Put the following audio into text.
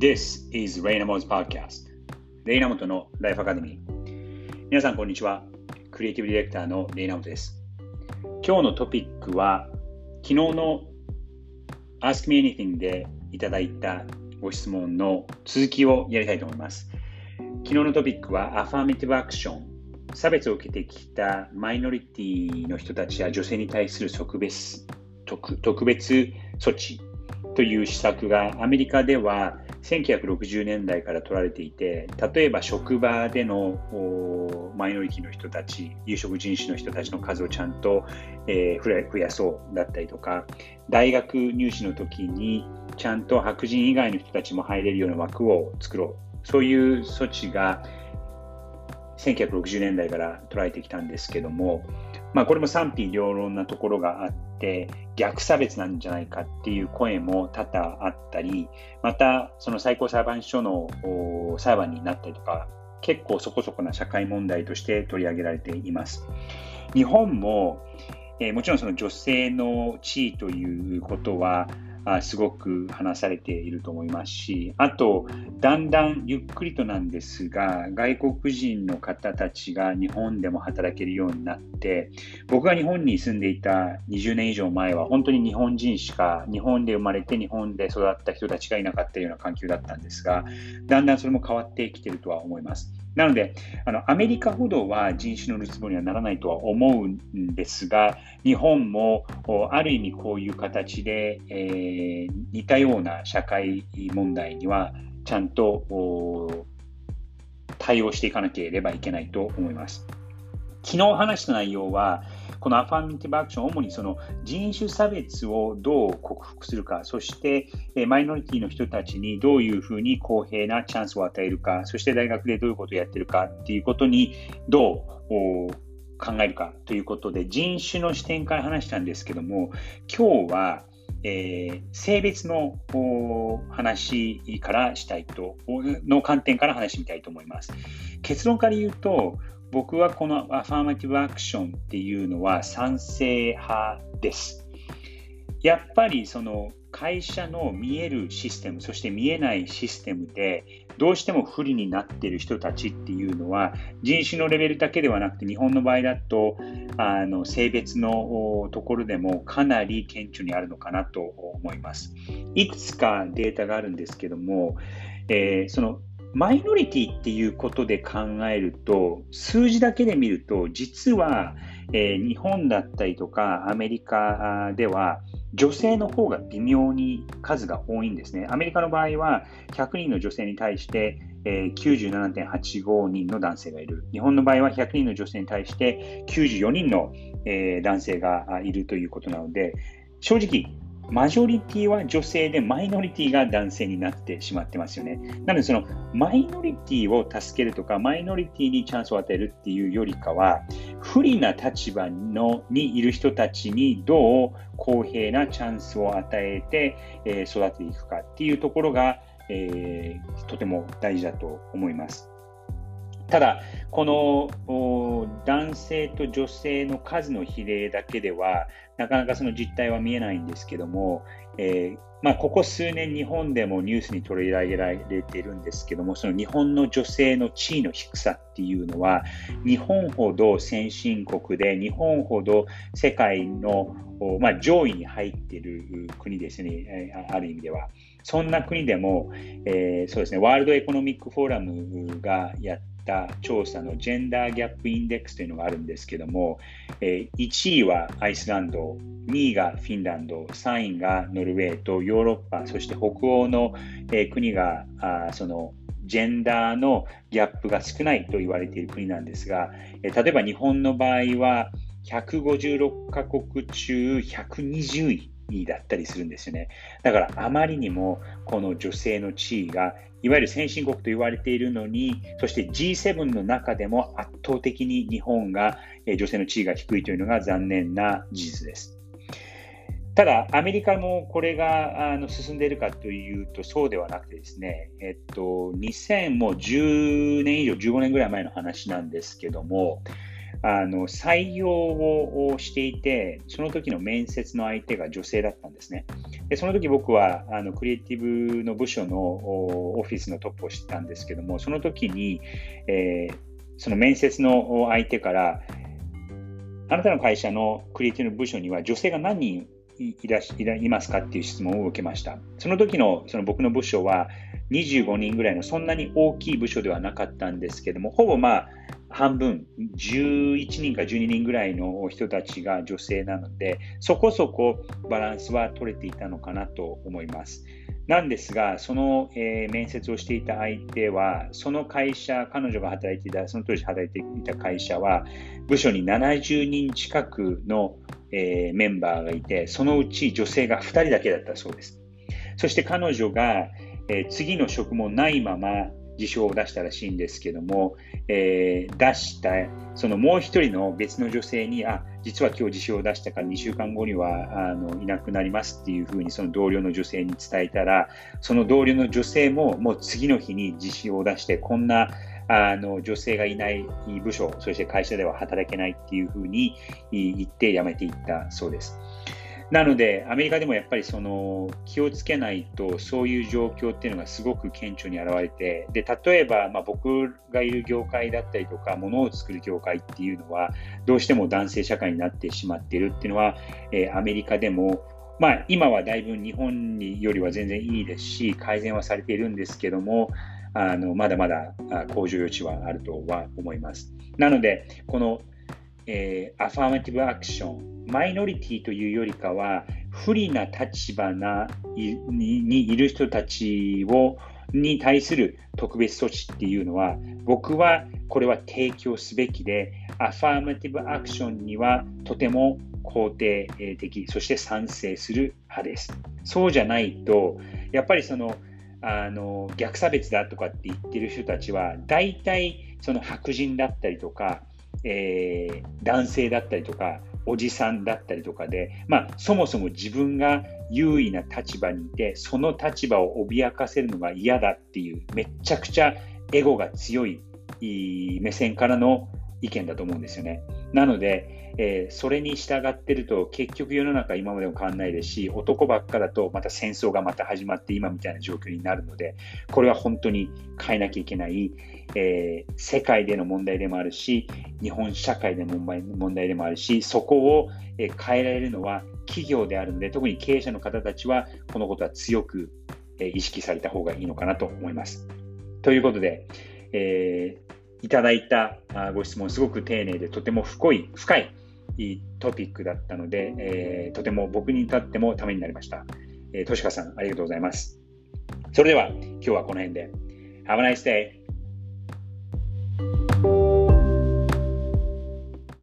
This is レイナモ 's Podcast. レイナモトのライフアカデミー皆さんこんにちは。クリエイティブディレクターのレイナモトです。今日のトピックは昨日の Ask Me Anything でいただいたご質問の続きをやりたいと思います。昨日のトピックは Affirmative Action 差別を受けてきたマイノリティの人たちや女性に対する特別特別措置という施策がアメリカでは1960年代から取られていて例えば職場でのマイノリティの人たち有色人種の人たちの数をちゃんと、えー、増やそうだったりとか大学入試の時にちゃんと白人以外の人たちも入れるような枠を作ろう。そういう措置が1960年代から捉えてきたんですけども、まあ、これも賛否両論なところがあって、逆差別なんじゃないかっていう声も多々あったり、また、その最高裁判所の裁判になったりとか、結構そこそこな社会問題として取り上げられています。日本も、えー、もちろんその女性の地位ということは、あすごく話されていると思いますし、あと、だんだんゆっくりとなんですが、外国人の方たちが日本でも働けるようになって、僕が日本に住んでいた20年以上前は、本当に日本人しか、日本で生まれて日本で育った人たちがいなかったような環境だったんですが、だんだんそれも変わってきてるとは思います。なので、あのアメリカほどは人種のるつぼにはならないとは思うんですが、日本もある意味こういう形で、えー、似たような社会問題にはちゃんと対応していかなければいけないと思います。昨日話した内容は、このアファーミティブアクション、主にその人種差別をどう克服するか、そしてマイノリティの人たちにどういうふうに公平なチャンスを与えるか、そして大学でどういうことをやってるかっていうことにどう考えるかということで、人種の視点から話したんですけども、今日はえー、性別の話からしたいと、の観点から話してみたいと思います。結論から言うと、僕はこのアファーマティブアクションっていうのは賛成派です。やっぱりその会社の見えるシステム、そして見えないシステムでどうしても不利になっている人たちっていうのは人種のレベルだけではなくて日本の場合だとあの性別のところでもかなり顕著にあるのかなと思います。いくつかデータがあるんですけども、えー、そのマイノリティっていうことで考えると、数字だけで見ると、実は、えー、日本だったりとかアメリカでは、女性の方が微妙に数が多いんですね。アメリカの場合は、100人の女性に対して、えー、97.85人の男性がいる。日本の場合は100人の女性に対して94人の、えー、男性がいるということなので、正直、マジョリティは女性でマイノリティが男性になってしまってますよね。なのでそのマイノリティを助けるとかマイノリティにチャンスを与えるっていうよりかは不利な立場のにいる人たちにどう公平なチャンスを与えて、えー、育てていくかっていうところが、えー、とても大事だと思います。ただ、この男性と女性の数の比例だけでは、なかなかその実態は見えないんですけども、えー、まあ、ここ数年、日本でもニュースに取り上げられているんですけども、その日本の女性の地位の低さっていうのは、日本ほど先進国で、日本ほど世界の、まあ、上位に入っている国ですね、ある意味では。そんな国でも、えー、そうですね、ワールドエコノミックフォーラムがやった調査のジェンダーギャップインデックスというのがあるんですけども、えー、1位はアイスランド、2位がフィンランド、3位がノルウェーとヨーロッパ、そして北欧の、えー、国があそのジェンダーのギャップが少ないと言われている国なんですが、えー、例えば日本の場合は156カ国中120位だったりするんですよね。だからあまりにもこの女性の地位がいわゆる先進国と言われているのに、そして G7 の中でも圧倒的に日本が女性の地位が低いというのが残念な事実です。ただ、アメリカもこれがあの進んでいるかというと、そうではなくてですね、えっと、2010年以上、15年ぐらい前の話なんですけども、あの採用をしていて、その時の面接の相手が女性だったんですね。でその時僕はあのクリエイティブの部署のオフィスのトップをしてたんですけども、その時に、えー、その面接の相手から、あなたの会社のクリエイティブの部署には女性が何人いらしいますか？っていう質問を受けました。その時のその僕の部署は25人ぐらいのそんなに大きい部署ではなかったんですけども、ほぼまあ半分、11人か12人ぐらいの人たちが女性なので、そこそこバランスは取れていたのかなと思います。なんですが、その、えー、面接をしていた相手は、その会社、彼女が働いていた、その当時働いていた会社は、部署に70人近くの、えー、メンバーがいて、そのうち女性が2人だけだったそうです。そして彼女が、えー、次の職もないまま、辞表を出したらしいんですけども、えー、出した、そのもう一人の別の女性に、あ、実は今日辞表を出したから2週間後にはあのいなくなりますっていうふうにその同僚の女性に伝えたら、その同僚の女性ももう次の日に辞表を出して、こんなあの女性がいない部署、そして会社では働けないっていうふうに言って辞めていったそうです。なので、アメリカでもやっぱりその気をつけないと、そういう状況っていうのがすごく顕著に現れて、で例えば、まあ、僕がいる業界だったりとか、物を作る業界っていうのは、どうしても男性社会になってしまっているっていうのは、えー、アメリカでも、まあ、今はだいぶ日本によりは全然いいですし、改善はされているんですけども、あのまだまだ向上余地はあるとは思います。なので、この、えー、アファーマティブアクション、マイノリティというよりかは、不利な立場なにいる人たちをに対する特別措置っていうのは、僕はこれは提供すべきで、アファーマティブアクションにはとても肯定的、そして賛成する派です。そうじゃないと、やっぱりその、あの逆差別だとかって言ってる人たちは、大体その白人だったりとか、えー、男性だったりとか、おじさんだったりとかで、まあ、そもそも自分が優位な立場にいて、その立場を脅かせるのが嫌だっていう、めちゃくちゃエゴが強い目線からの意見だと思うんですよね。なので、えー、それに従ってると結局世の中今までも変わらないですし男ばっかだとまた戦争がまた始まって今みたいな状況になるのでこれは本当に変えなきゃいけない、えー、世界での問題でもあるし日本社会での問題でもあるしそこを、変えられるのは企業であるので特に経営者の方たちはこのことは強く、意識された方がいいのかなと思います。ということで、えーいただいたご質問、すごく丁寧でとても深い深いトピックだったので、えー、とても僕にとってもためになりました。えー、としかさん、ありがとうございます。それでは、今日はこの辺で。Have a nice day!